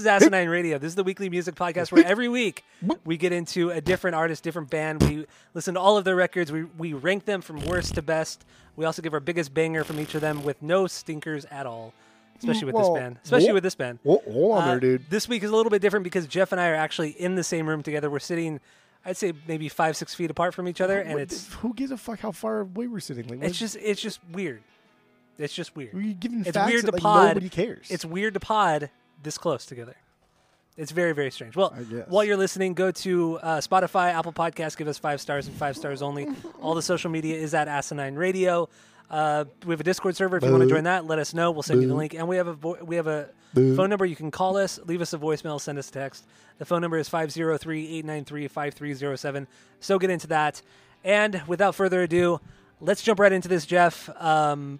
Is Asinine Radio. This is the weekly music podcast where every week we get into a different artist, different band. We listen to all of their records. We we rank them from worst to best. We also give our biggest banger from each of them with no stinkers at all. Especially with Well, this band. Especially with this band. Hold, hold on Uh, there, dude. This week is a little bit different because Jeff and I are actually in the same room together. We're sitting, I'd say maybe five, six feet apart from each other, and What- it's who gives a fuck how far away we're sitting? Like, it's just it's just weird. It's just weird. you giving it's facts weird that, to like, pod. Nobody cares. It's weird to pod this close together. It's very, very strange. Well, while you're listening, go to uh, Spotify, Apple Podcasts, give us five stars and five stars only. All the social media is at Asinine Radio. Uh, we have a Discord server. If you want to join that, let us know. We'll send you the link. And we have a vo- we have a phone number. You can call us, leave us a voicemail, send us a text. The phone number is 503-893-5307. So get into that. And without further ado, let's jump right into this, Jeff. Um,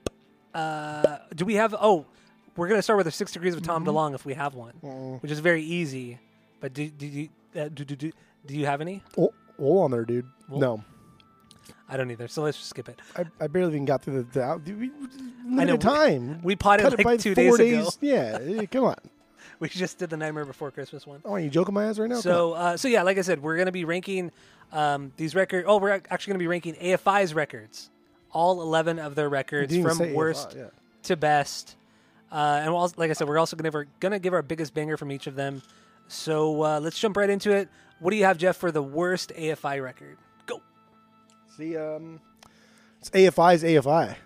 uh, do we have? Oh, we're gonna start with the six degrees of Tom Mm-hmm. DeLonge if we have one, which is very easy. But do do you uh, do, do, do, do you have any? Oh, hold on there, dude. Well- no, I don't either. So let's just skip it. I, I barely even got through the, the out. We, I know, time. We potted Cut it by like two four days, ago. Yeah, come on. We just did the Nightmare Before Christmas one. Oh, are you joking my ass right now? So uh, so yeah, like I said, we're gonna be ranking um, these records. Oh, we're actually gonna be ranking AFI's records, all eleven of their records from worst AFI, yeah. to best. Uh, and also, like I said, we're also gonna, gonna give our biggest banger from each of them. So uh, let's jump right into it. What do you have, Jeff, for the worst AFI record? Go. See, um, it's AFI's AFI.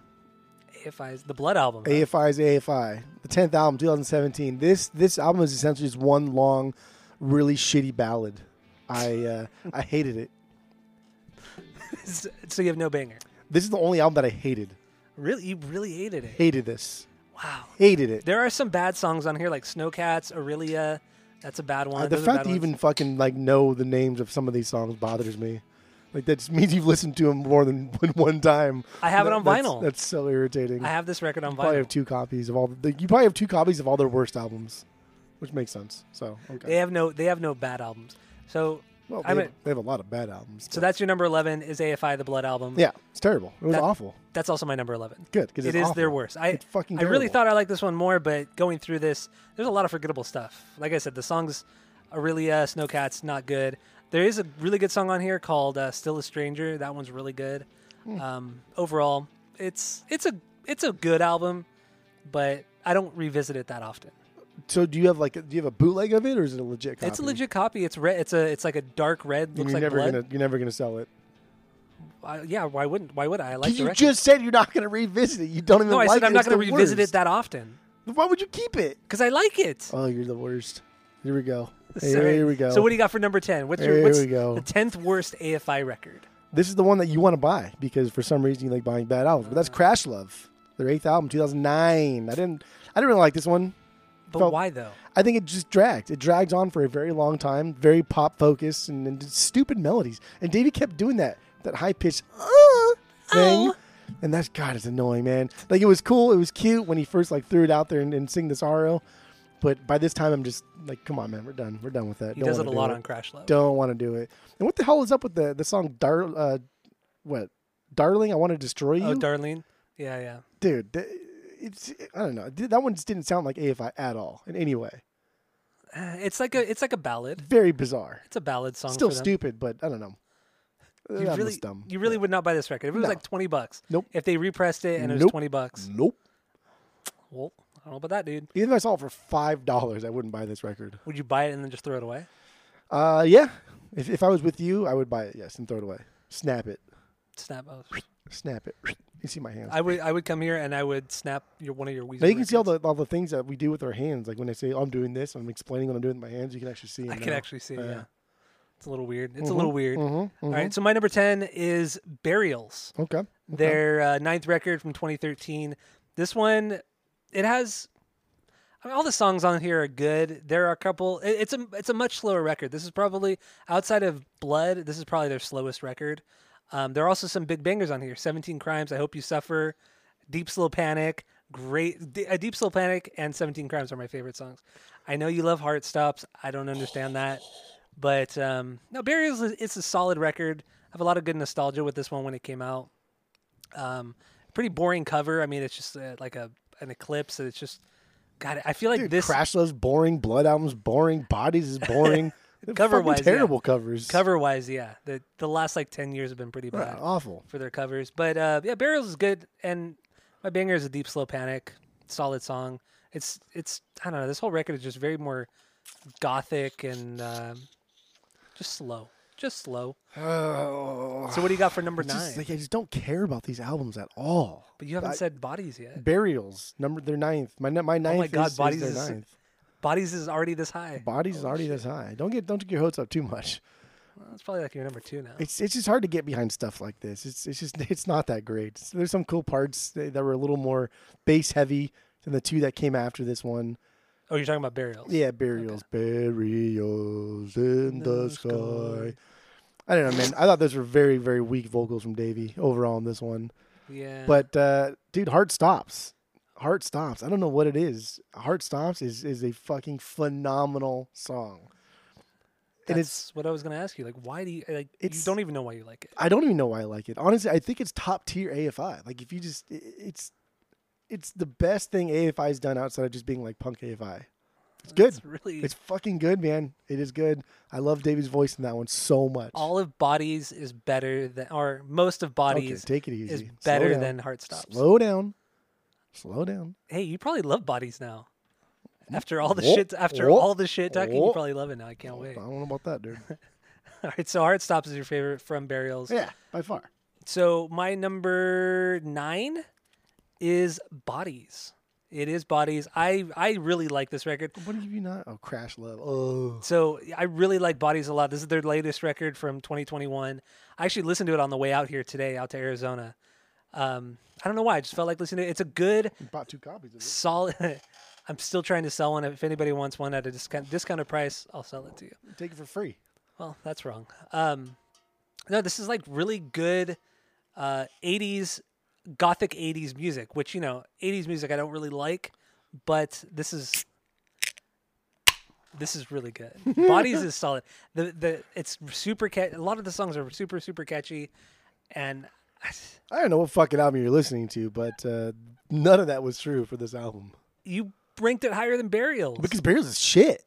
AFI's the Blood album. huh? AFI's AFI. The tenth album, 2017. This this album is essentially just one long, really shitty ballad. I uh, I hated it. so you have no banger. This is the only album that I hated. Really, you really hated it. Hated this. Wow. Hated it. There are some bad songs on here, like Snowcats, Aurelia. That's a bad one. Uh, the Those fact that you even fucking like know the names of some of these songs bothers me. Like that just means you've listened to them more than one time. I have it on that's- vinyl. That's so irritating. I have this record on vinyl. You probably have two copies of all. The, you probably have two copies of all their worst albums, which makes sense. So okay. They have no. They have no bad albums. So well, they, I have, mean- they have a lot of bad albums. so but- that's your number eleven. Is AFI the Blood album? yeah, it's terrible. It was That- awful. That's also my number eleven. Good because It is their worst. I It's fucking I really thought I liked this one more, but going through this, there's a lot of forgettable stuff. Like I said, the songs are really Aurelia, Snowcats, not good. There is a really good song on here called uh, "Still a Stranger." That one's really good. Hmm. Um, overall, it's it's a it's a good album, but I don't revisit it that often. So do you have like a, do you have a bootleg of it or is it a legit copy? It's a legit copy. It's red. It's a it's like a dark red. Looks you're like never blood. gonna you're never gonna sell it. Uh, yeah, why wouldn't? Why would I? I like the you record. just said you're not gonna revisit it. You don't even. no, I like said it. I'm not It's going to the revisit worst. it that often Why would you keep it? because I like it. Oh, you're the worst. Here we go. Hey, Sorry. here we go. So what do you got for number ten? What's your Here what's we go. the tenth worst AFI record? This is the one that you want to buy because for some reason you like buying bad albums. But that's Crash Love, their eighth album, 2009. I didn't, I didn't really like this one. But Felt- why though? I think it just dragged. It dragged on for a very long time. Very pop focused and, and stupid melodies. And Davey kept doing that, that high pitched uh, thing. Oh. And that's God, it's annoying, man. Like it was cool, it was cute when he first like threw it out there and, and sing this RO. But by this time, I'm just like, come on, man, we're done. We're done with that. He Don't does it a do lot on Crash Love. Don't want to do it. And what the hell is up with the the song Dar uh what? Darling, I want to destroy you. Oh, Darlene. Yeah, yeah. Dude, th- it's I don't know. That one just didn't sound like AFI at all in any way. Uh, It's like a it's like a ballad. Very bizarre. It's a ballad song. Still for them. stupid, but I don't know. You That really, dumb. you really Yeah. would not buy this record if it was No. like twenty bucks. Nope. If they repressed it and it was twenty bucks, Nope. well, I don't know about that, dude. Even if I saw it for five dollars, I wouldn't buy this record. Would you buy it and then just throw it away? Uh, yeah. If if I was with you, I would buy it. Yes, and throw it away. Snap it. Snap. Oh. Snap it. You see my hands. I would I would come here and I would snap your one of your Weezer now you can see all the all the things that we do with our hands. Like when I say oh, I'm doing this, I'm explaining what I'm doing with my hands. You can actually see. I them can actually see. it, Yeah. It's a little weird. It's a little weird. Mhm, All mhm. right. So my number ten is Burials. Okay. okay. Their uh, ninth record from 2013. This one, it has. I mean, all the songs on here are good. There are a couple. it- It's a it's a much slower record. This is probably outside of Blood. This is probably their slowest record. Um, there are also some big bangers on here. Seventeen Crimes. I hope you suffer. Deep Slow Panic. Great. D- uh, Deep Slow Panic and Seventeen Crimes are my favorite songs. I know you love Heart Stops. I don't understand that, but um, no, Burials. is- It's a solid record. I have a lot of good nostalgia with this one when it came out. Um, pretty boring cover. I mean, it's just uh, like a an eclipse. and It's just God. I feel like Dude, this Crash Love's boring. Blood Album's boring. Bodies is boring. They're Cover-wise, fucking yeah. terrible covers. cover wise, yeah. The the last like ten years have been pretty bad awful. for their covers. But uh, yeah, Burials is good, and my banger is a Deep Slow Panic. Solid song. It's it's I don't know. This whole record is just very more gothic and um, just slow, just slow. Oh, So what do you got for number nine? just, like, I just don't care about these albums at all. but you haven't I- said Bodies yet. Burials number their ninth. My my ninth. Oh my God, is, Bodies is- ninth. Bodies is already this high. Bodies is already this high. Don't get don't get your hopes up too much. Well, it's probably like your number two now. It's it's just hard to get behind stuff like this. It's it's just it's not that great. So there's some cool parts that, that were a little more bass heavy than the two that came after this one. Oh, you're talking about Burials. Yeah, burials, burials in the sky. I don't know, man. I thought those were very very weak vocals from Davey overall in this one. Yeah. But uh, dude, heart stops. Heart stops. I don't know what it is. Heart stops is is a fucking phenomenal song. That's and it's what I was going to ask you. Like, why do you like? You don't even know why you like it. I don't even know why I like it. Honestly, I think it's top tier AFI. Like if you just it's it's the best thing AFI's done outside of just being like punk AFI. It's good. It's really It's fucking good, man. It is good. I love Davey's voice in that one so much. all of Bodies is better than, or most of okay, Bodies take it easy. is better than Heart Stops. Slow down. Slow down. Hey, you probably love Bodies now. After all the Whoa, shit, after whoa, all the shit talking, you probably love it now. I can't wait. I don't know about that, dude. All right, so Heart Stops is your favorite from Burials. yeah, by far. So my number nine is Bodies. It is Bodies. I I really like this record. What have you not? Oh, Crash Love. Oh, So I really like Bodies a lot. This is their latest record from 2021. I actually listened to it on the way out here today, out to Arizona. Um, I don't know why. I just felt like listening to it. It's a good, you bought two copies of it. solid. I'm still trying to sell one. If anybody wants one at a discount, discounted price, I'll sell it to you. Take it for free. Well, that's wrong. Um, no, this is like really good uh, 80s, gothic 80s music, which, you know, 80s music I don't really like, but this is. This is really good. Bodies is solid. The the it's super cat. A lot of the songs are super super catchy, and I don't know what fucking album you're listening to, but uh, none of that was true for this album. you ranked it higher than Burials. Because Burials is shit.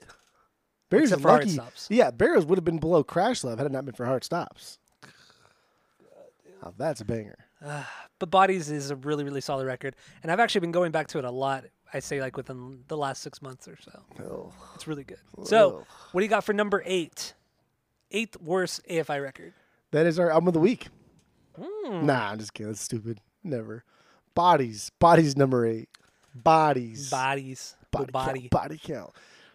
Burials Except is lucky. Stops. Yeah, Burials would have been below Crash Love had it not been for Heart Stops. Oh, that's a banger. but Bodies is a really really solid record, and I've actually been going back to it a lot. I say like within the last six months or so. Oh, It's really good. So, what do you got for number eight? Eighth worst AFI record. that is our album of the week. Hmm. Nah, I'm just kidding. That's stupid. Never. Bodies. Bodies number eight. Bodies. Bodies. body, Body. Count, body count.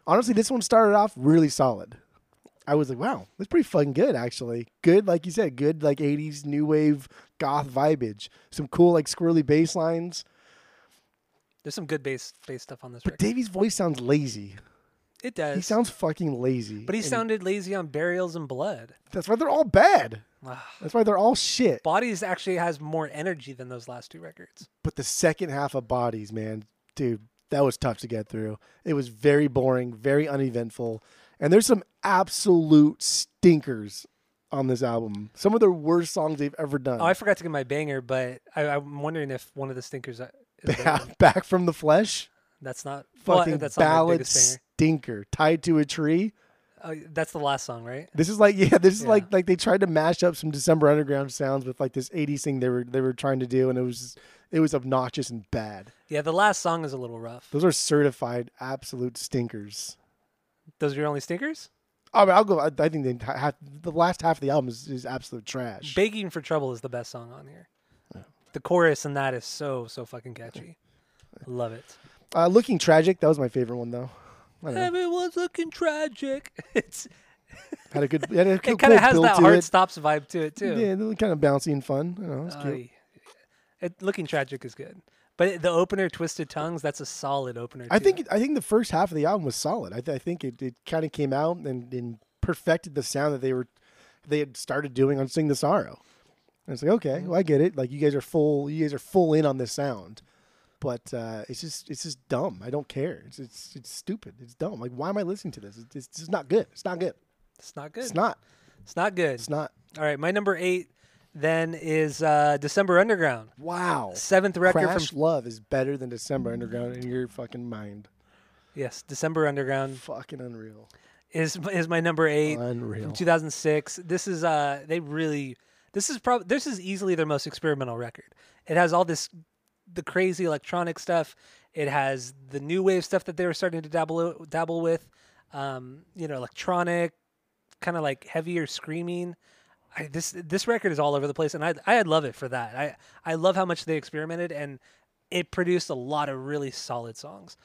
Honestly, this one started off really solid. I was like, wow, that's pretty fucking good, actually. Good, like you said, good, like 80s new wave goth vibage. Some cool, like squirrely bass lines. There's some good bass bass stuff on this But record. Davey's voice sounds lazy. It does. He sounds fucking lazy. but he And sounded lazy on Burials and Blood. That's why they're all bad. That's why they're all shit. Bodies actually has more energy than those last two records. But the second half of Bodies, man, dude, that was tough to get through. It was very boring, very uneventful. And there's some absolute stinkers on this album. Some of the worst songs they've ever done. Oh, I forgot to get my banger, but I, I'm wondering if one of the stinkers uh, is better. Back from the Flesh, that's not well, fucking that's ballad banger. stinker, tied to a tree. Oh, that's the last song, right? This is like yeah, this is Yeah. like like they tried to mash up some December Underground sounds with like this 80s thing they were they were trying to do, and it was it was obnoxious and bad. Yeah, the last song is a little rough. Those are certified absolute stinkers. Those are your only stinkers? I mean, I'll go. I, I think the entire half, the last half of the album is, is absolute trash. Begging for Trouble is the best song on here. The chorus in that is so so fucking catchy. Love it. Uh, Looking tragic. That was my favorite one though. Everyone's looking tragic. It's Had a good. Had a cool, it kind of has that hard it. stops vibe to it too. Yeah, kind of bouncy and fun. You know, it's cute. It, looking tragic is good, But the opener, Twisted Tongues, that's a solid opener. I too. think I think the first half of the album was solid. I, th- I think it, it kind of came out and, and perfected the sound that they were they had started doing on Sing the Sorrow. And it's like okay, well I get it. Like you guys are full you guys are full in on this sound, but uh, it's just it's just dumb. I don't care. It's it's it's stupid. It's dumb. Like why am I listening to this? It's, it's just not good. It's not good. it's not good. It's not. It's not good. It's not. All right, my number eight then is uh, December Underground, Wow. seventh record Crash from Love is better than December Underground in your fucking mind. yes, December Underground Fucking unreal. is is my number eight. Unreal. from 2006. This is uh they really this is probably this is easily their most experimental record. It has all this the crazy electronic stuff. It has the new wave stuff that they were starting to dabble dabble with. Um, you know, electronic, kind of like heavier screaming. I, this this record is all over the place, and I I love it for that. I I love how much they experimented, and it produced a lot of really solid songs.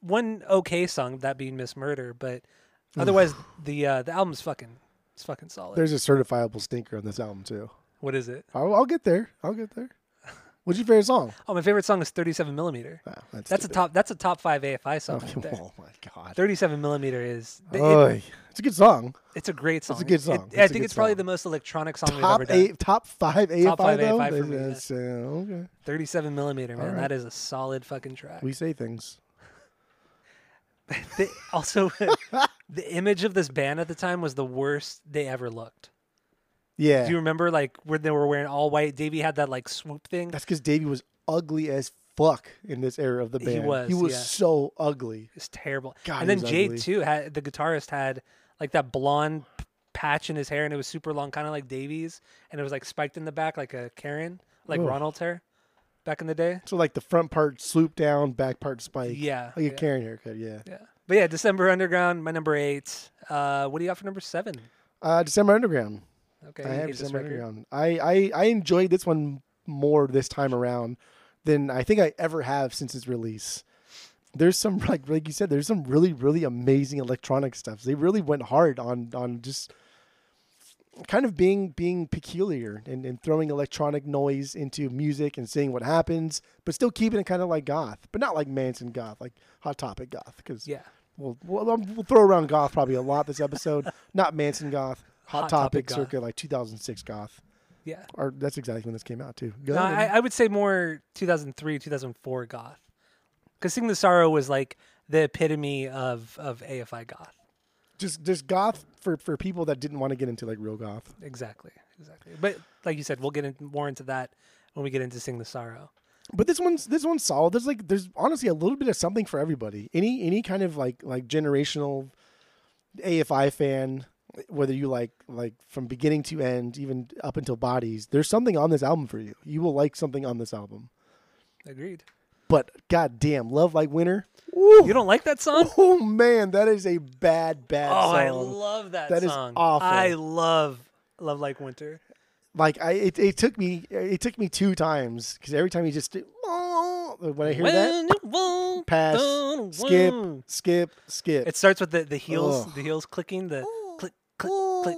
One okay song, that being Miss Murder, but otherwise the uh, the album's fucking it's fucking solid. There's a certifiable stinker on this album too. what is it? I'll, I'll get there. I'll get there. What's your favorite song? Oh, my favorite song is 37 millimeter. Ah, that's That's a top. That's a top five AFI song. Okay, right oh my god. 37 millimeter is. it- it's a good song. it's a great song. It's a good It- song. I It's a think it's probably the most electronic song we've ever done. eight, top five AFI Top five though. AFI for me, That's, uh, okay. 37 millimeter, man. Right. That is a solid fucking track. We say things. Also, the image of this band at the time was the worst they ever looked. Yeah. Do you remember, like, when they were wearing all white? Davey had that like swoop thing. That's because Davey was ugly as fuck in this era of the band. He was, He was yeah. so ugly. It's terrible. God, and then Jade ugly. too had the guitarist had like that blonde patch in his hair, and it was super long, kind of like Davey's, and it was like spiked in the back like a Karen, like Ugh. Ronald's hair back in the day. So like the front part swoop down, back part spike. Yeah, Like a yeah. Karen haircut. Yeah. Yeah, but yeah, December Underground, my number eight. Uh, what do you got for number seven? Uh, December Underground. Okay, I have this December record. I, I I enjoyed this one more this time around than I think I ever have since its release. There's some like like you said, there's some really really amazing electronic stuff. They really went hard on on just kind of being being peculiar and, and throwing electronic noise into music and seeing what happens, but still keeping it kind of like goth, but not like Manson goth, like Hot Topic goth. Because Yeah, we'll, we'll um, we'll throw around goth probably a lot this episode. not Manson goth, Hot, Hot Topic, Topic circa like 2006 goth. yeah. Or that's exactly when this came out too. No. I, I would say more 2003, 2004 goth, because Sing the Sorrow was like the epitome of of AFI goth. just just goth for for people that didn't want to get into like real goth. Exactly, exactly. But like you said, we'll get in, more into that when we get into Sing the Sorrow. But this one's this one's solid. There's like there's honestly a little bit of something for everybody. Any any kind of like like generational AFI fan, whether you like like from beginning to end, even up until bodies, there's something on this album for you. You will like something on this album. Agreed. But goddamn, Love Like Winter. Woo! You don't like that song? Oh man, that is a bad bad Oh, song. I love that, That is song. awful. I love Love Like Winter. like I it, it took me it took me two times because every time you just oh, when I hear that When won't pass skip skip skip It starts with the, the heels, Ugh. the heels clicking, the click, click.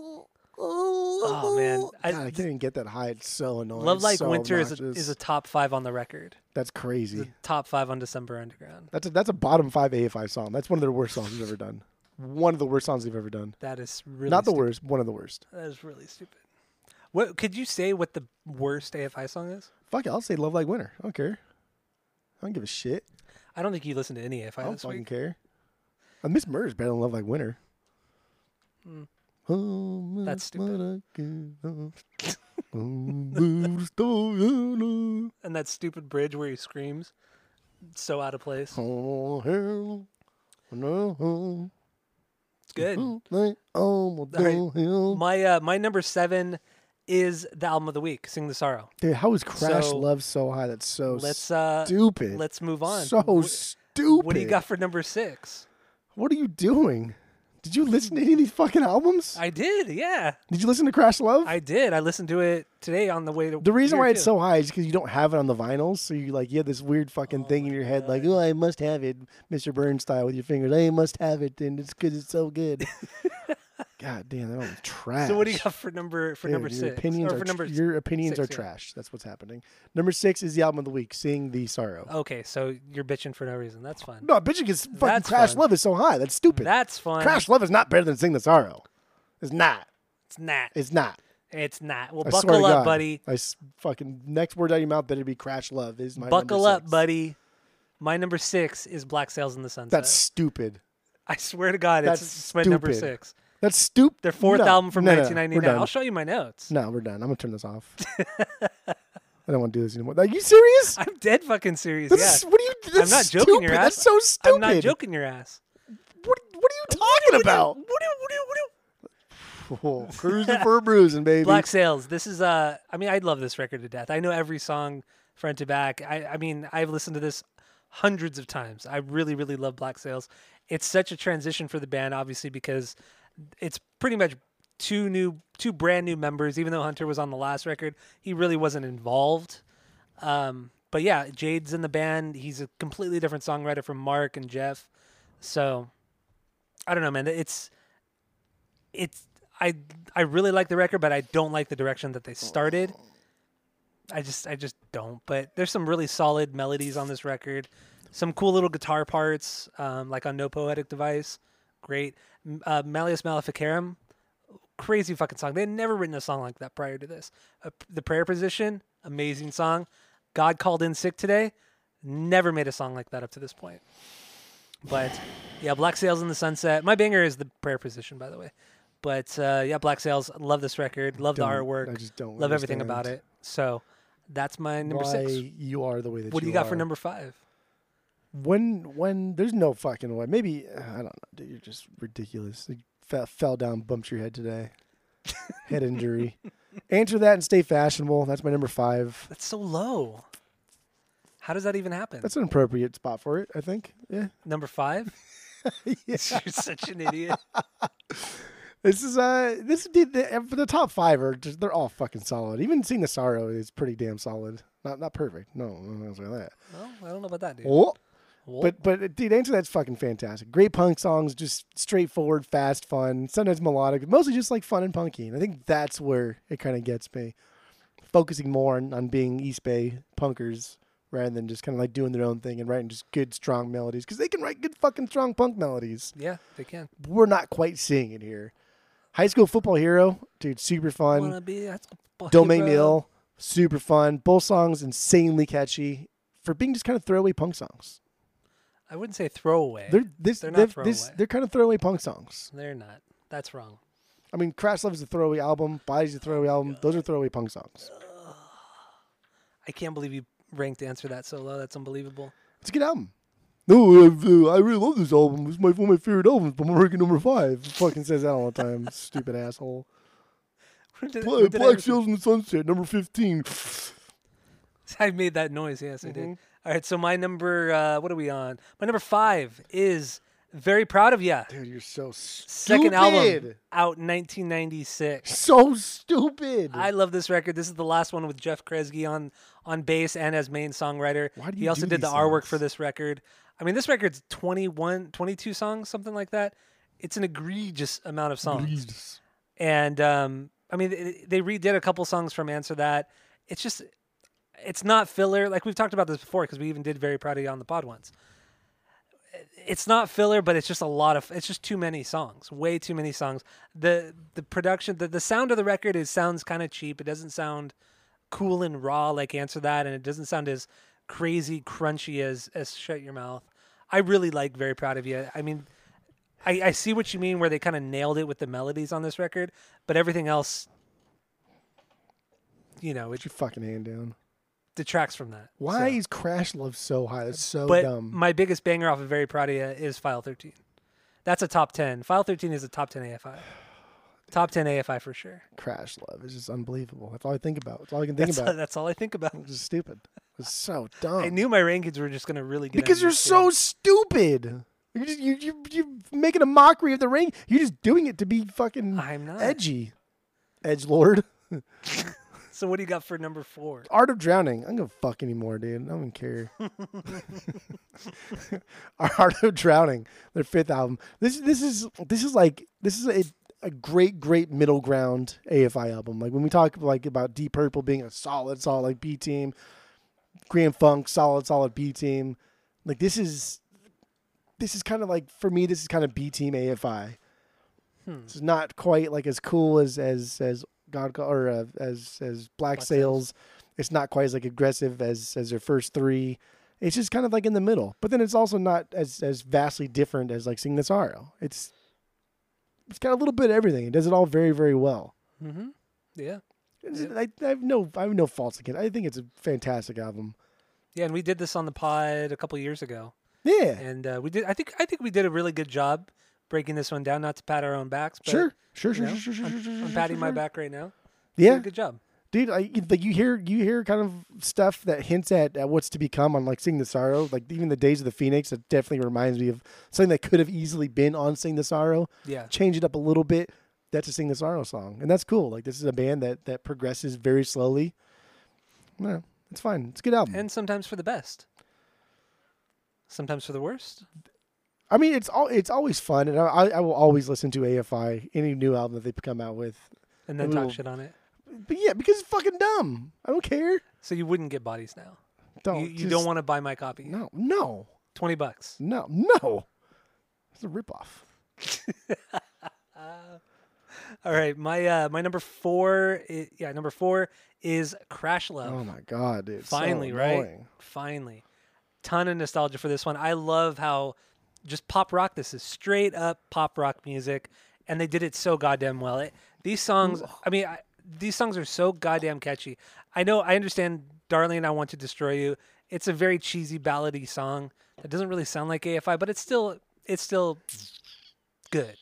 Oh man, I, God, I can't even get that high. It's so annoying. Love Like so Winter is a, is a top five on the record. that's The crazy. top five on December Underground. That's a, that's a bottom five AFI song. That's one of the worst songs we've ever done. One of the worst songs we've ever done. That is really Not the stupid. worst. One of the worst. That is really stupid. What could you say? What the worst AFI song is? Fuck it. I'll say Love Like Winter. I don't care. I don't give a shit. I don't think you listen to any AFI I don't fucking week. care. Uh, Miss Murder's better than Love Like Winter. Hmm. That's stupid. And that stupid bridge where he screams, so out of place. It's good. Like, oh. My uh, my number seven is the album of the week, "Sing the Sorrow." Dude, how is Crash So, Love so high? That's so Let's uh, stupid. let's move on. So Wh- stupid. What do you got for number six? What are you doing? Did you listen to any of these fucking albums? I did, yeah, Did you listen to Crash Love? I did. I listened to it today on the way to. the reason why it's too. so high is because you don't have it on the vinyls. So you like you have this weird fucking thing in your head, like, oh, I must have it, Mr. Burns style with your fingers. I must have it, and it's because it's so good. God damn, that one's trash. So what do you got for number for Dude, number your six? Opinions or are for tr- number your opinions six, are yeah. trash. That's what's happening. Number six is the album of the week, "Sing the Sorrow." Okay, so you're bitching for no reason. That's fine. No, bitching is fucking That's Crash fun. Love is so high. That's stupid. That's fun. Crash Love is not better than Sing the Sorrow. It's not. It's not. It's not. It's not. Well, I buckle up, God. buddy. I s- fucking next word out of your mouth better be Crash Love. Is my Buckle up, buddy. My number six is Black Sails in the Sunset. That's stupid. I swear to God, it's, that's it's my number six. That's stupid. Their fourth No, album from no, no, 1999. we're. I'll show you my notes. No, we're done. I'm gonna turn this off. I don't want to do this anymore. Are you serious? I'm dead fucking serious. This yeah. is- what are you? I'm not joking stupid. your ass. That's so stupid. I'm not joking your ass. What, what are you talking about? What? What? Oh, cruising for a bruising, baby. Black Sails. This is uh I mean I love this record to death. I know every song front to back. I I mean I've listened to this hundreds of times. I really really love Black Sails. It's such a transition for the band obviously because it's pretty much two new two brand new members even though Hunter was on the last record. He really wasn't involved. Um but yeah, Jade's in the band. He's a completely different songwriter from Mark and Jeff. So I don't know, man. It's it's I I really like the record, but I don't like the direction that they started. I just I just don't. But there's some really solid melodies on this record. Some cool little guitar parts, um, like on No Poetic Device. Great. Uh, Malleus Maleficarum, crazy fucking song. They had never written a song like that prior to this. Uh, the Prayer Position, amazing song. God Called In Sick Today, never made a song like that up to this point. But yeah, Black Sails in the Sunset. My banger is the Prayer Position, by the way. But uh, yeah, Black Sails. Love this record. Love the Don't- artwork. I just don't love everything about it. So that's my number Why six. you are the way that What do you got for number five? When when there's no fucking way. Maybe uh, I don't know. Dude, you're just ridiculous. You fell, fell down, bumped your head today. head injury. Answer that and stay fashionable. That's my number five. That's so low. How does that even happen? That's an appropriate spot for it. I think. Yeah. number five. yeah. You're such an idiot. This is uh this the, the the top five are just they're all fucking solid. Even Sing the Sorrow is pretty damn solid. Not not perfect. No, no, no, no, that. Well, I don't know about that, dude. Oh, Well, but but dude, answer that's fucking fantastic. Great punk songs, just straightforward, fast, fun. Sometimes melodic, mostly just like fun and punky. And I think that's where it kind of gets me. Focusing more on, on being East Bay punkers rather than just kind of like doing their own thing and writing just good, strong melodies because they can write good fucking strong punk melodies. yeah, they can. We're not quite seeing it here. High school football hero, dude, super fun. Wanna be that's a Don't make me ill, super fun. Both songs insanely catchy for being just kind of throwaway punk songs. I wouldn't say throwaway. They're this, They're not they've- this throwaway. they're kind of throwaway punk songs. They're not. That's wrong. I mean, Crash Love is a throwaway album. Body's a throwaway album. Those are throwaway punk songs. I can't believe you ranked Answer That so low. That's unbelievable. It's a good album. No, uh, I really love this album. It's my one of my favorite albums, but I'm ranking number five. Fucking says that all the time. Stupid asshole. Did- Black, when Black Sails in the Sunset, number fifteen. I made that noise. Yes, I Mm-hmm. did. All right. So my number, uh, what are we on? My number five is "Very Proud of Ya." Dude, you're so stupid. Second album out in 1996. So stupid. I love this record. This is the last one with Geoff Kresge on on bass and as main songwriter. Why do you he also do did the artwork for this record. I mean, this record's 21, 22 songs, something like that. It's an egregious amount of songs. Egregious. And um, I mean, they, they redid a couple songs from Answer That. It's just, it's not filler. Like we've talked about this before because we even did Very Proud of You on the pod once. It's not filler, but it's just a lot of. It's just too many songs, way too many songs. the The production, the, the sound of the record is sounds kind of cheap. It doesn't sound cool and raw like Answer That, and it doesn't sound as crazy crunchy as as Shut Your Mouth. I really like Very Proud of You. I mean, I, I see what you mean where they kind of nailed it with the melodies on this record, but everything else, you know, it Put your fucking hand down. Detracts from that. Why So- is Crash Love so high? That's so But dumb. my biggest banger off of Very Proud of You is File 13. That's a top 10. File 13 is a top 10 AFI. Top 10 AFI for sure. Crash Love is just unbelievable. That's all I think about. That's all I can think That's, about. that's all I think about. It's just stupid. It's so dumb. I knew my rankings were just going to really get because you're so stupid. You're just you you you're making a mockery of the ring. You're just doing it to be fucking I'm not. edgy. Edge Lord. So what do you got for number four? Art of Drowning. I don't give a fuck anymore, dude. I don't care. Art of Drowning, their fifth album. This this is this is like this is a a great, great middle ground AFI album. Like when we talk like about Deep Purple being a solid, solid like B team, Grand Funk, solid, solid B team. Like this is this is kind of like for me, this is kind of B team AFI. Hmm. It's not quite like as cool as as as God or uh, as as Black, Black Sails. It's not quite as like aggressive as as their first three. It's just kind of like in the middle. But then it's also not as as vastly different as like Sing the Sorrow. It's it's got a little bit of everything. It does it all very very well. Mm-hmm. Yeah. It's- I, I have no I have no faults against. I think it's a fantastic album. Yeah, and we did this on the pod a couple years ago, Yeah, and uh, we did. I think I think we did a really good job breaking this one down. Not to pat our own backs, but, sure, sure, you sure, know, sure, sure, sure, I'm, sure, sure, I'm sure, patting my back right now. Yeah, good job. dude I, like you hear you hear kind of stuff that hints at, at what's to become on like sing the sorrow. Like even the days of the phoenix it definitely reminds me of something that could have easily been on sing the sorrow. Yeah, change it up a little bit. That's a sing the sorrow song and that's cool. Like this is a band that that progresses very slowly. No it's fine. It's a good album. And sometimes for the best, sometimes for the worst. I mean it's all it's always fun and I, I will always listen to afi any new album that they come out with And then And talk will- shit on it. but yeah because it's fucking dumb i don't care So you wouldn't get bodies now. don't you you just- don't want to buy my copy. no no Twenty bucks. no no it's a ripoff All right, my uh, my number four. i yeah, number four is Crash Love. Oh my god, dude! so Finally, right? annoying. Finally. Ton of nostalgia for this one. I love how just pop rock this is straight up pop rock music and they did it so goddamn well. It, these songs, I mean, I, these songs are so goddamn catchy. I know I understand Darling I Want to Destroy You. It's a very cheesy ballady song that doesn't really sound like AFI, but it's still it's still good.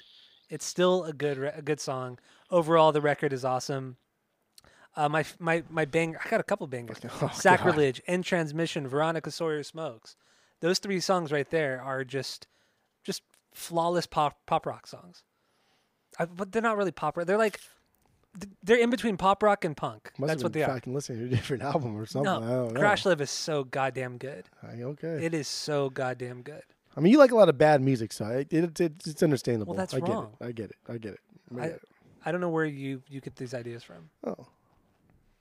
It's still a good re- a good song. Overall the record is awesome. Uh, my my my bang I got a couple bangers. Oh, God. Sacrilege, End Transmission, Veronica Sawyer Smokes. Those three songs right there are just flawless pop pop rock songs. I, but they're not really pop rock. They're like they're in between pop rock and punk. Must That's what they are. fucking listening to a different album or something. I No. Crash Love is so goddamn good. I- okay. It is so goddamn good. I mean, you like a lot of bad music, so it, it, it's it's understandable. that's I get wrong. it. I get it. I get it. I I- get it. I don't know where you you get these ideas from. Oh,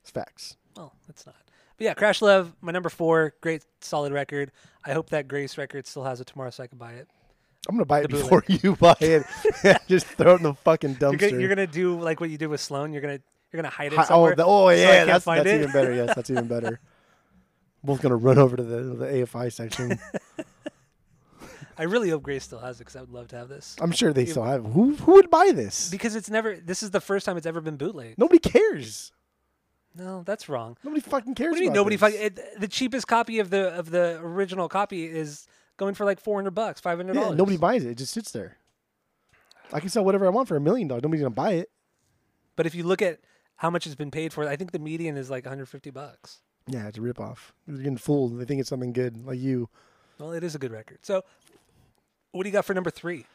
it's facts. Well, it's not. But yeah, Crash Love, my number four, great solid record. I hope that Grace record still has it tomorrow so I can buy it. I'm gonna buy it before you buy it. Just throw it in the fucking You're dumpster. gonna, you're gonna do like what you did with Sloan. You're gonna you're gonna hide it oh, somewhere. the, oh yeah, can't that's that's even better. Yes, that's even better. Both gonna run over to the the AFI section. I really hope Grace still has it because I would love to have this. I'm sure they still have. Who who would buy this? Because it's never. This is the first time it's ever been bootleg. Nobody cares. No, that's wrong. Nobody fucking cares. What do you mean about nobody? this. Fuck, it, the cheapest copy of the of the original copy is going for like four hundred bucks, five hundred Yeah, dollars. nobody buys it. It just sits there. I can sell whatever I want for a million dollars. Nobody's gonna buy it. But if you look at how much it's been paid for, I think the median is like one hundred fifty bucks. Yeah, it's a ripoff. They're getting fooled. They think it's something good, like you. Well, it is a good record. So, what do you got for number three?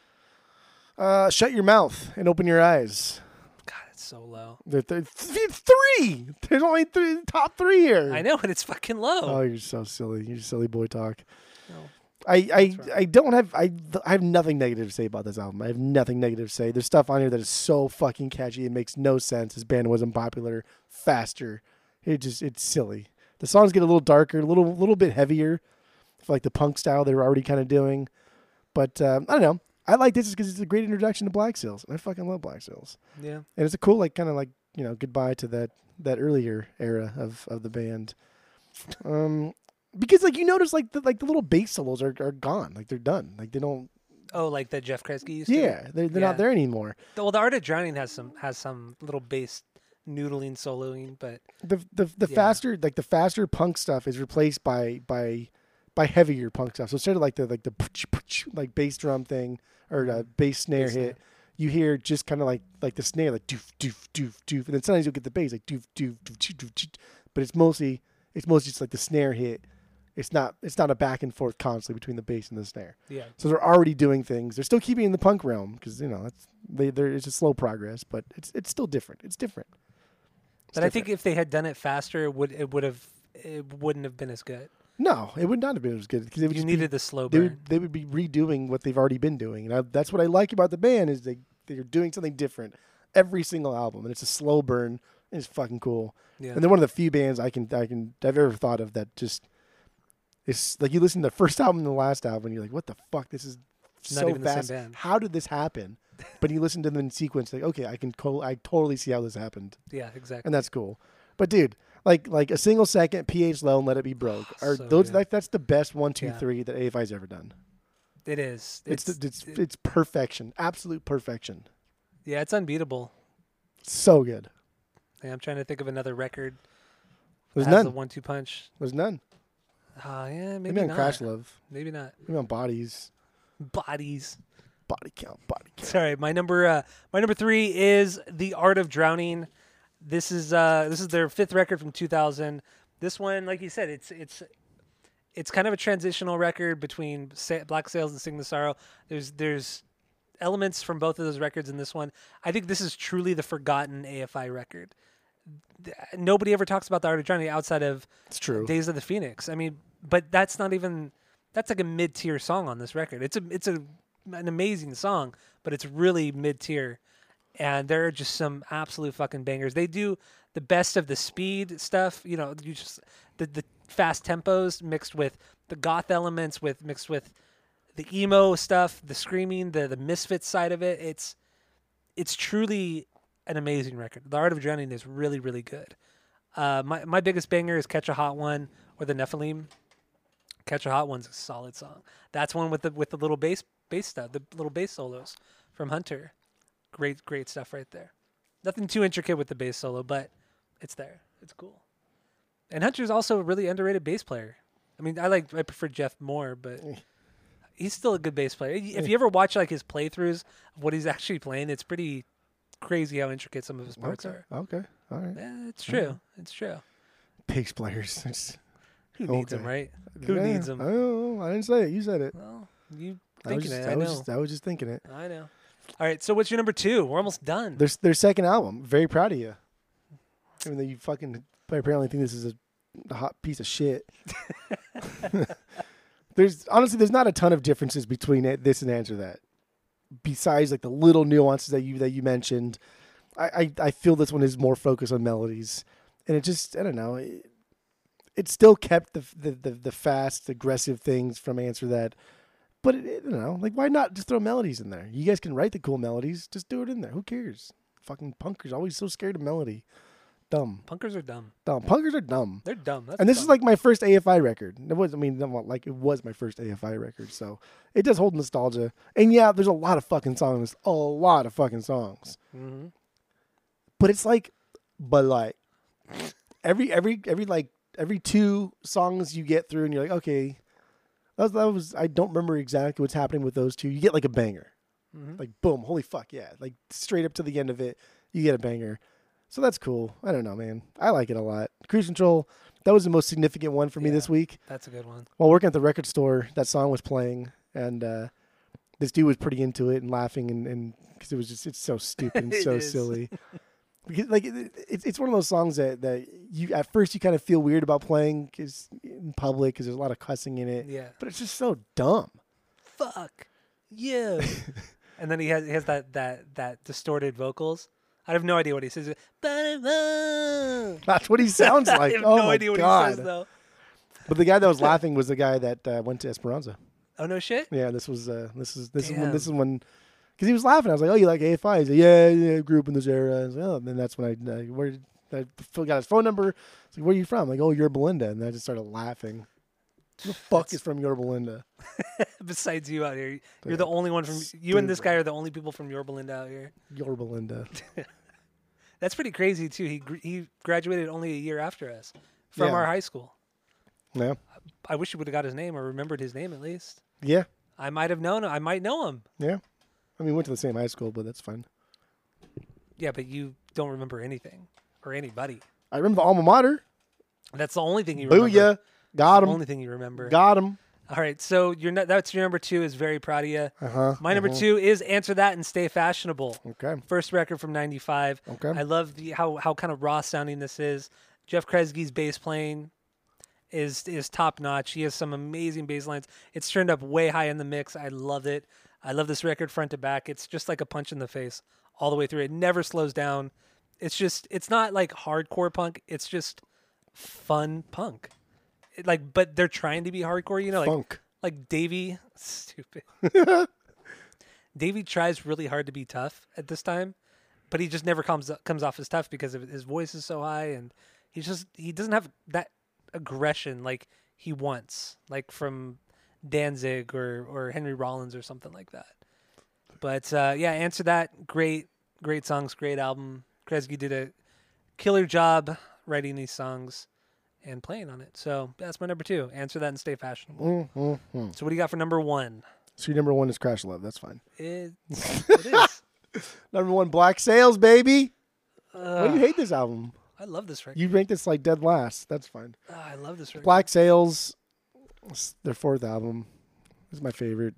Uh, shut your mouth and open your eyes. God, it's so low. They're, they're th- three. There's only three top three here. I know, but it's fucking low. Oh, you're so silly. You're silly boy talk. No. I, I, right. I don't have I, I have nothing negative to say about this album. I have nothing negative to say. There's stuff on here that is so fucking catchy. It makes no sense. This band wasn't popular faster. It just it's silly. The songs get a little darker, a little little bit heavier, for like the punk style they were already kind of doing. But um, I don't know. I like this because it's a great introduction to Black Sails, and I fucking love Black Sails. Yeah. And it's a cool like kind of like you know goodbye to that that earlier era of of the band. Um, because like you notice like the like the little bass solos are, are gone, like they're done, like they don't. Oh, like the Geoff Kresge used to. Yeah, they're they're Yeah. not there anymore. Well, the Art of Drowning has some has some little bass noodling soloing, but The the the Yeah. faster like the faster punk stuff is replaced by by by heavier punk stuff. So instead of like the like the like bass drum thing or uh, bass snare Bass hit, you hear just kind of like like the snare like doof doof doof doof, and then sometimes you'll get the bass like doof doof doof doof, doof, doof but it's mostly it's mostly just like the snare hit. It's not it's not a back and forth constantly between the bass and the snare. yeah. So they're already doing things. They're still keeping in the punk realm because you know it's they they're it's a slow progress, but it's it's still different. It's different. It's But I think if they had done it faster, it would it would have it wouldn't have been as good. no, it would not have been as good because You needed the slow they burn. would they would be redoing what they've already been doing, and I, that's what I like about the band is they they're doing something different every single album, and it's a slow burn. And it's fucking cool. Yeah. And they're one of the few bands I can I can I've ever thought of that just it's like you listen to the first album and the last album, and you're like, what the fuck? This is Not so the fast. band. How did this happen? but you listen to them in sequence, like, okay, I can co- I totally see how this happened, yeah, exactly. and that's cool. But dude, like like a single second, pH low, and let it be broke. Are So those like that's the best one, two, Yeah. three that AFI's ever done? It is. It's It's, it's it's, it's perfection, absolute perfection. yeah, it's unbeatable. So good. Yeah, I'm trying to think of another record. There's none. a one-two punch. There's none. Uh, yeah, maybe, Maybe, on not. Crash Love. Maybe not. Maybe on Bodies. Bodies. Body count. Body count. Sorry, my number uh, my number three is "The Art of Drowning." This is uh, this is their fifth record from 2000. This one, like you said, it's it's it's kind of a transitional record between Sa- Black Sails and Sing the Sorrow. There's there's elements from both of those records in this one. I think this is truly the forgotten AFI record. Nobody ever talks about the Art of Drowning outside of It's true. Days of the Phoenix. I mean, but that's not even that's like a mid tier song on this record. It's a it's a an amazing song, but it's really mid tier. And there are just some absolute fucking bangers. They do the best of the speed stuff, you know, you just the the fast tempos mixed with the goth elements with mixed with the emo stuff, the screaming, the the misfits side of it. It's it's truly an amazing record. The Art of Drowning is really really good. Uh, my my biggest banger is Catch a Hot One or the Nephilim. Catch a Hot One's a solid song. That's one with the with the little bass bass stuff, the little bass solos from Hunter. Great great stuff right there. Nothing too intricate with the bass solo, but it's there. It's cool. And Hunter's also a really underrated bass player. I mean, I like I prefer Jeff more, but he's still a good bass player. If you ever watch like his playthroughs of what he's actually playing, it's pretty crazy how intricate some of his parts Okay. are. Okay. All right. Yeah, it's true. It's true. Bass players. Who needs Okay. him, right? Who Yeah, needs them? I don't know. I didn't say it. You said it. Well, you I was thinking just, it. I, I was know. just, I was just thinking it. I know. All right. So what's your number two? We're almost done. Their their second album. Very proud of you. Even though you fucking apparently think this is a, a hot piece of shit. there's honestly there's not a ton of differences between it, this and answer that. Besides like the little nuances that you that you mentioned, I I, I feel this one is more focused on melodies, and it just I don't know. It, it still kept the, the the the fast aggressive things from answer that. But it, it- don't know, like why not just throw melodies in there? You guys can write the cool melodies, just do it in there. Who cares? Fucking punkers always so scared of melody. Dumb, Punkers are dumb. dumb. Punkers are dumb. They're dumb. That's And this dumb. is like my first AFI record. It was, I mean, like it was my first AFI record, so it does hold nostalgia. And yeah, there's a lot of fucking songs, a lot of fucking songs. Mhm. But it's like, but like, every every every like every two songs you get through, and you're like, okay, that was, that was I don't remember exactly what's happening with those two. You get like a banger, Mhm. like boom, holy fuck, yeah, like straight up to the end of it, you get a banger. So that's cool. I don't know, man. I like it a lot. Cruise Control, that was the most significant one for me Yeah. this week. That's a good one. While working at the record store, that song was playing, and uh, this dude was pretty into it and laughing, and and because it was just it's so stupid and so silly. Because like it, it's it's one of those songs that that you at first you kind of feel weird about playing 'cause in public because there's a lot of cussing in it, Yeah. but it's just so dumb. Fuck you. and then he has he has that that that distorted vocals. I have no idea what he says. That's what he sounds like. have oh no my idea what god! he says though. But the guy that was laughing was the guy that uh, went to Esperanza. Oh no shit. Yeah, this was uh, this is this is when this is when because he was laughing. I was like, "Oh, you like AFI?" He's like, "Yeah, yeah, I grew up in this era." I was like, oh, and then that's when I uh, where I got his phone number. It's like, "Where are you from?" like, "Oh, Yorba Linda," and I just started laughing. Who the fuck That's- is from Yorba Linda? Besides you out here, you're Yeah. the only one from you and this guy are the only people from Yorba Linda out here. Yorba Linda. That's pretty crazy too. He gr- he graduated only a year after us from Yeah. our high school. Yeah, I wish you would have got his name or remembered his name at least. yeah, I might have known. I might know him. yeah. I mean, we went to the same high school, but that's fine. Yeah, but you don't remember anything or anybody. I remember the alma mater. That's the only thing you remember. Booyah! Got The him. only thing you remember. Got him. All right, so your that's your number two is very proud of you. Uh huh. My number two is answer that and stay fashionable. Okay. First record from '95. Okay. I love the how how kind of raw sounding this is. Geoff Kresge's bass playing is is top notch. He has some amazing bass lines. It's turned up way high in the mix. I love it. I love this record front to back. It's just like a punch in the face all the way through. It never slows down. It's just it's not like hardcore punk. It's just fun punk. It, like, but they're trying to be hardcore. You know, like Funk. like Davey, stupid. Davey tries really hard to be tough at this time, but he just never comes comes off as tough because of his voice is so high, and he just he doesn't have that aggression like he wants, like from Danzig or or Henry Rollins or something like that. But uh, yeah, answer that. Great, great songs, great album. Kresge did a killer job writing these songs and playing on it. So that's my number two. Answer that and stay fashionable. Mm-hmm. So what do you got for number one? So your number one is Crash Love. That's fine. It, it is. Number one, Black Sails, baby. Why do you hate this album? I love this record. You ranked this like dead last. That's fine. Ah, I love this record. Black Sails, it's their fourth album. Is my favorite.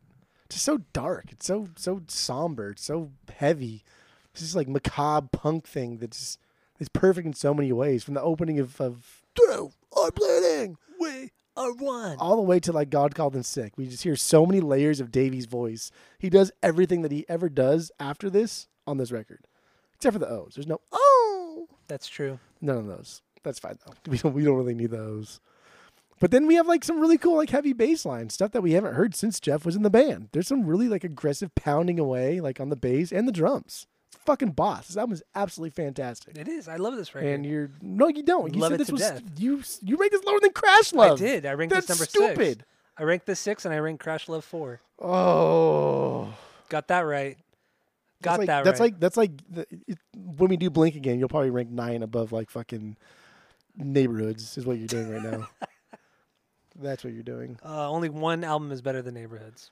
It's just so dark. It's so so somber. It's so heavy. It's just like macabre punk thing that's just it's perfect in so many ways. From the opening of of Two are bleeding We are one. all the way to like God called in sick. We just hear so many layers of Davey's voice. He does everything that he ever does after this on this record, except for the O's. There's no oh, That's true. none of those. That's fine though. We don't we don't really need those. But then we have like some really cool like heavy bass line stuff that we haven't heard since Geoff was in the band. There's some really like aggressive pounding away like on the bass and the drums. It's fucking boss. This album is absolutely fantastic. It is. I love this record. And you're no, you don't. You Love said this was death. you. You ranked this lower than Crash Love. I did. I ranked That's this number stupid. six. I ranked this six, and I ranked Crash Love four. Oh, Got that right. Got that's like, that That's right. like that's like the, it, when we do Blink again, you'll probably rank nine above like fucking neighborhoods. Is what you're doing right now. that's what you're doing. uh, only one album is better than Neighborhoods,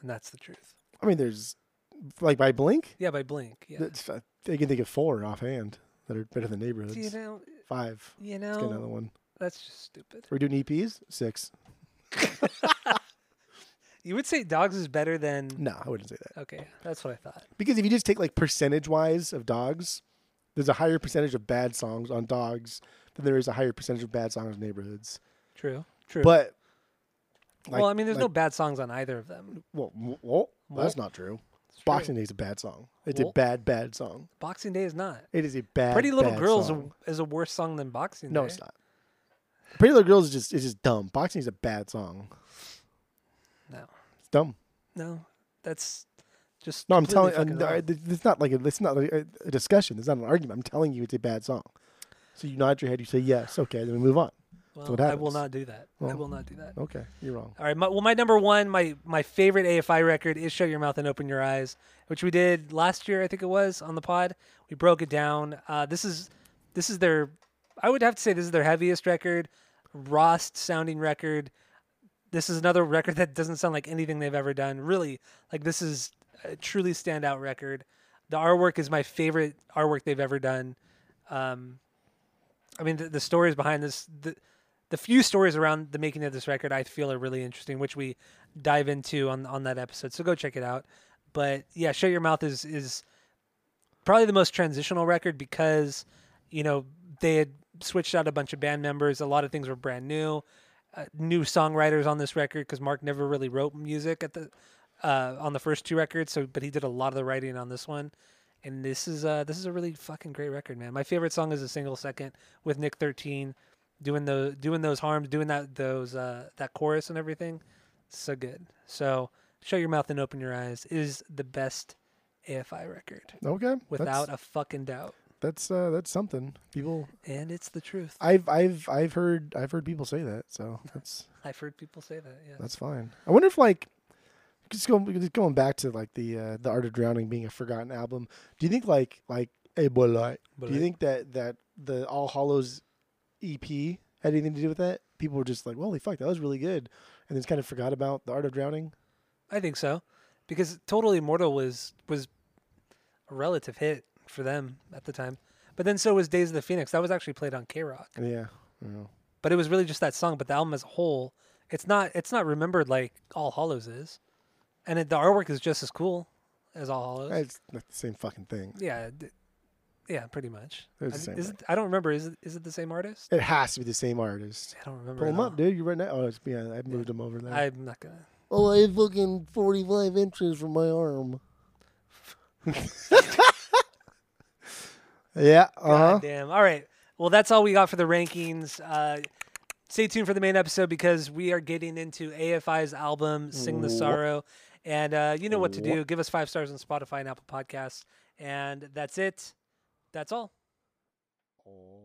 and that's the truth. I mean, there's like by Blink. Yeah, by Blink. Yeah. That's, I can think of four offhand that are better than neighborhoods. you know, Five. you Let's get another know, one. that's just stupid. We're doing EPs. Six. You would say Dogs is better than. No, I wouldn't say that. Okay, that's what I thought. Because if you just take like percentage wise of dogs, there's a higher percentage of bad songs on dogs than there is a higher percentage of bad songs on neighborhoods. True. True. But like- well, I mean, there's no bad songs on either of them. well, well, that's not true. It's. Boxing Day is a bad song. It's a bad, bad song. Boxing Day is not. It is a bad. Pretty Little bad Girls song. is a worse song than Boxing No, Day. No, it's not. Pretty Little Girls is just is just dumb. Boxing is a bad song. No, It's dumb. no, that's just. No, I'm telling. Uh, wrong. it's not like a, it's not a, a discussion. It's not an argument. I'm telling you, it's a bad song. So you nod your head. You say yes. Okay. Then we move on. Well, I will not do that. I will not do that. Okay, you're wrong. All right. My, well, my number one, my my favorite AFI record is "Shut Your Mouth and Open Your Eyes," which we did last year, I think it was, on the pod. We broke it down. Uh, this is this is their, I would have to say, this is their heaviest record, Rost sounding record. This is another record that doesn't sound like anything they've ever done. Really, like this is a truly standout record. The artwork is my favorite artwork they've ever done. Um, I mean, the, the stories behind this, the, the few stories around the making of this record, I feel are really interesting, which we dive into on on that episode. So go check it out. But yeah, Shut Your Mouth is is probably the most transitional record because you know they had switched out a bunch of band members. A lot of things were brand new. Uh, new songwriters on this record because Mark never really wrote music at the uh, on the first two records. So, but he did a lot of the writing on this one. And this is uh this is a really fucking great record, man. My favorite song is a single second with Nick Thirteen doing the doing those harms, doing that those uh that chorus and everything. So good. So shut your mouth and open your eyes is the best AFI record Okay, without a fucking doubt. that's, uh, that's something. People, And it's the truth. I've I've I've heard I've heard people say that, so that's I've heard people say that. Yeah. that's fine. I wonder if like just going just going back to like the uh, the art of drowning being a forgotten album. Do you think like like a boy like do you think that that the All Hallows EP had anything to do with that? People were just like, "Holy fuck, that was really good," and then kind of forgot about the art of drowning. I think so, because Totally Immortal was was a relative hit for them at the time. But then so was Days of the Phoenix. That was actually played on KROQ. Yeah, I. But it was really just that song. But the album as a whole, it's not it's not remembered like All Hallows is, and it, the artwork is just as cool as All Hallows. it's not the same fucking thing. Yeah, yeah, pretty much. It's I, the same is it, I don't remember. Is it is it the same artist? It has to be the same artist. I don't remember. Pull at him all. up, dude. You're right now. Oh, it's, yeah, I moved him over there. I'm not gonna. Oh, I have fucking 45 inches from my arm. yeah, uh huh. God damn. All right. Well, that's all we got for the rankings. Uh, stay tuned for the main episode because we are getting into AFI's album, Sing the Wha- Sorrow. And uh, you know what to do. Give us five stars on Spotify and Apple Podcasts. And that's it. That's all. Oh.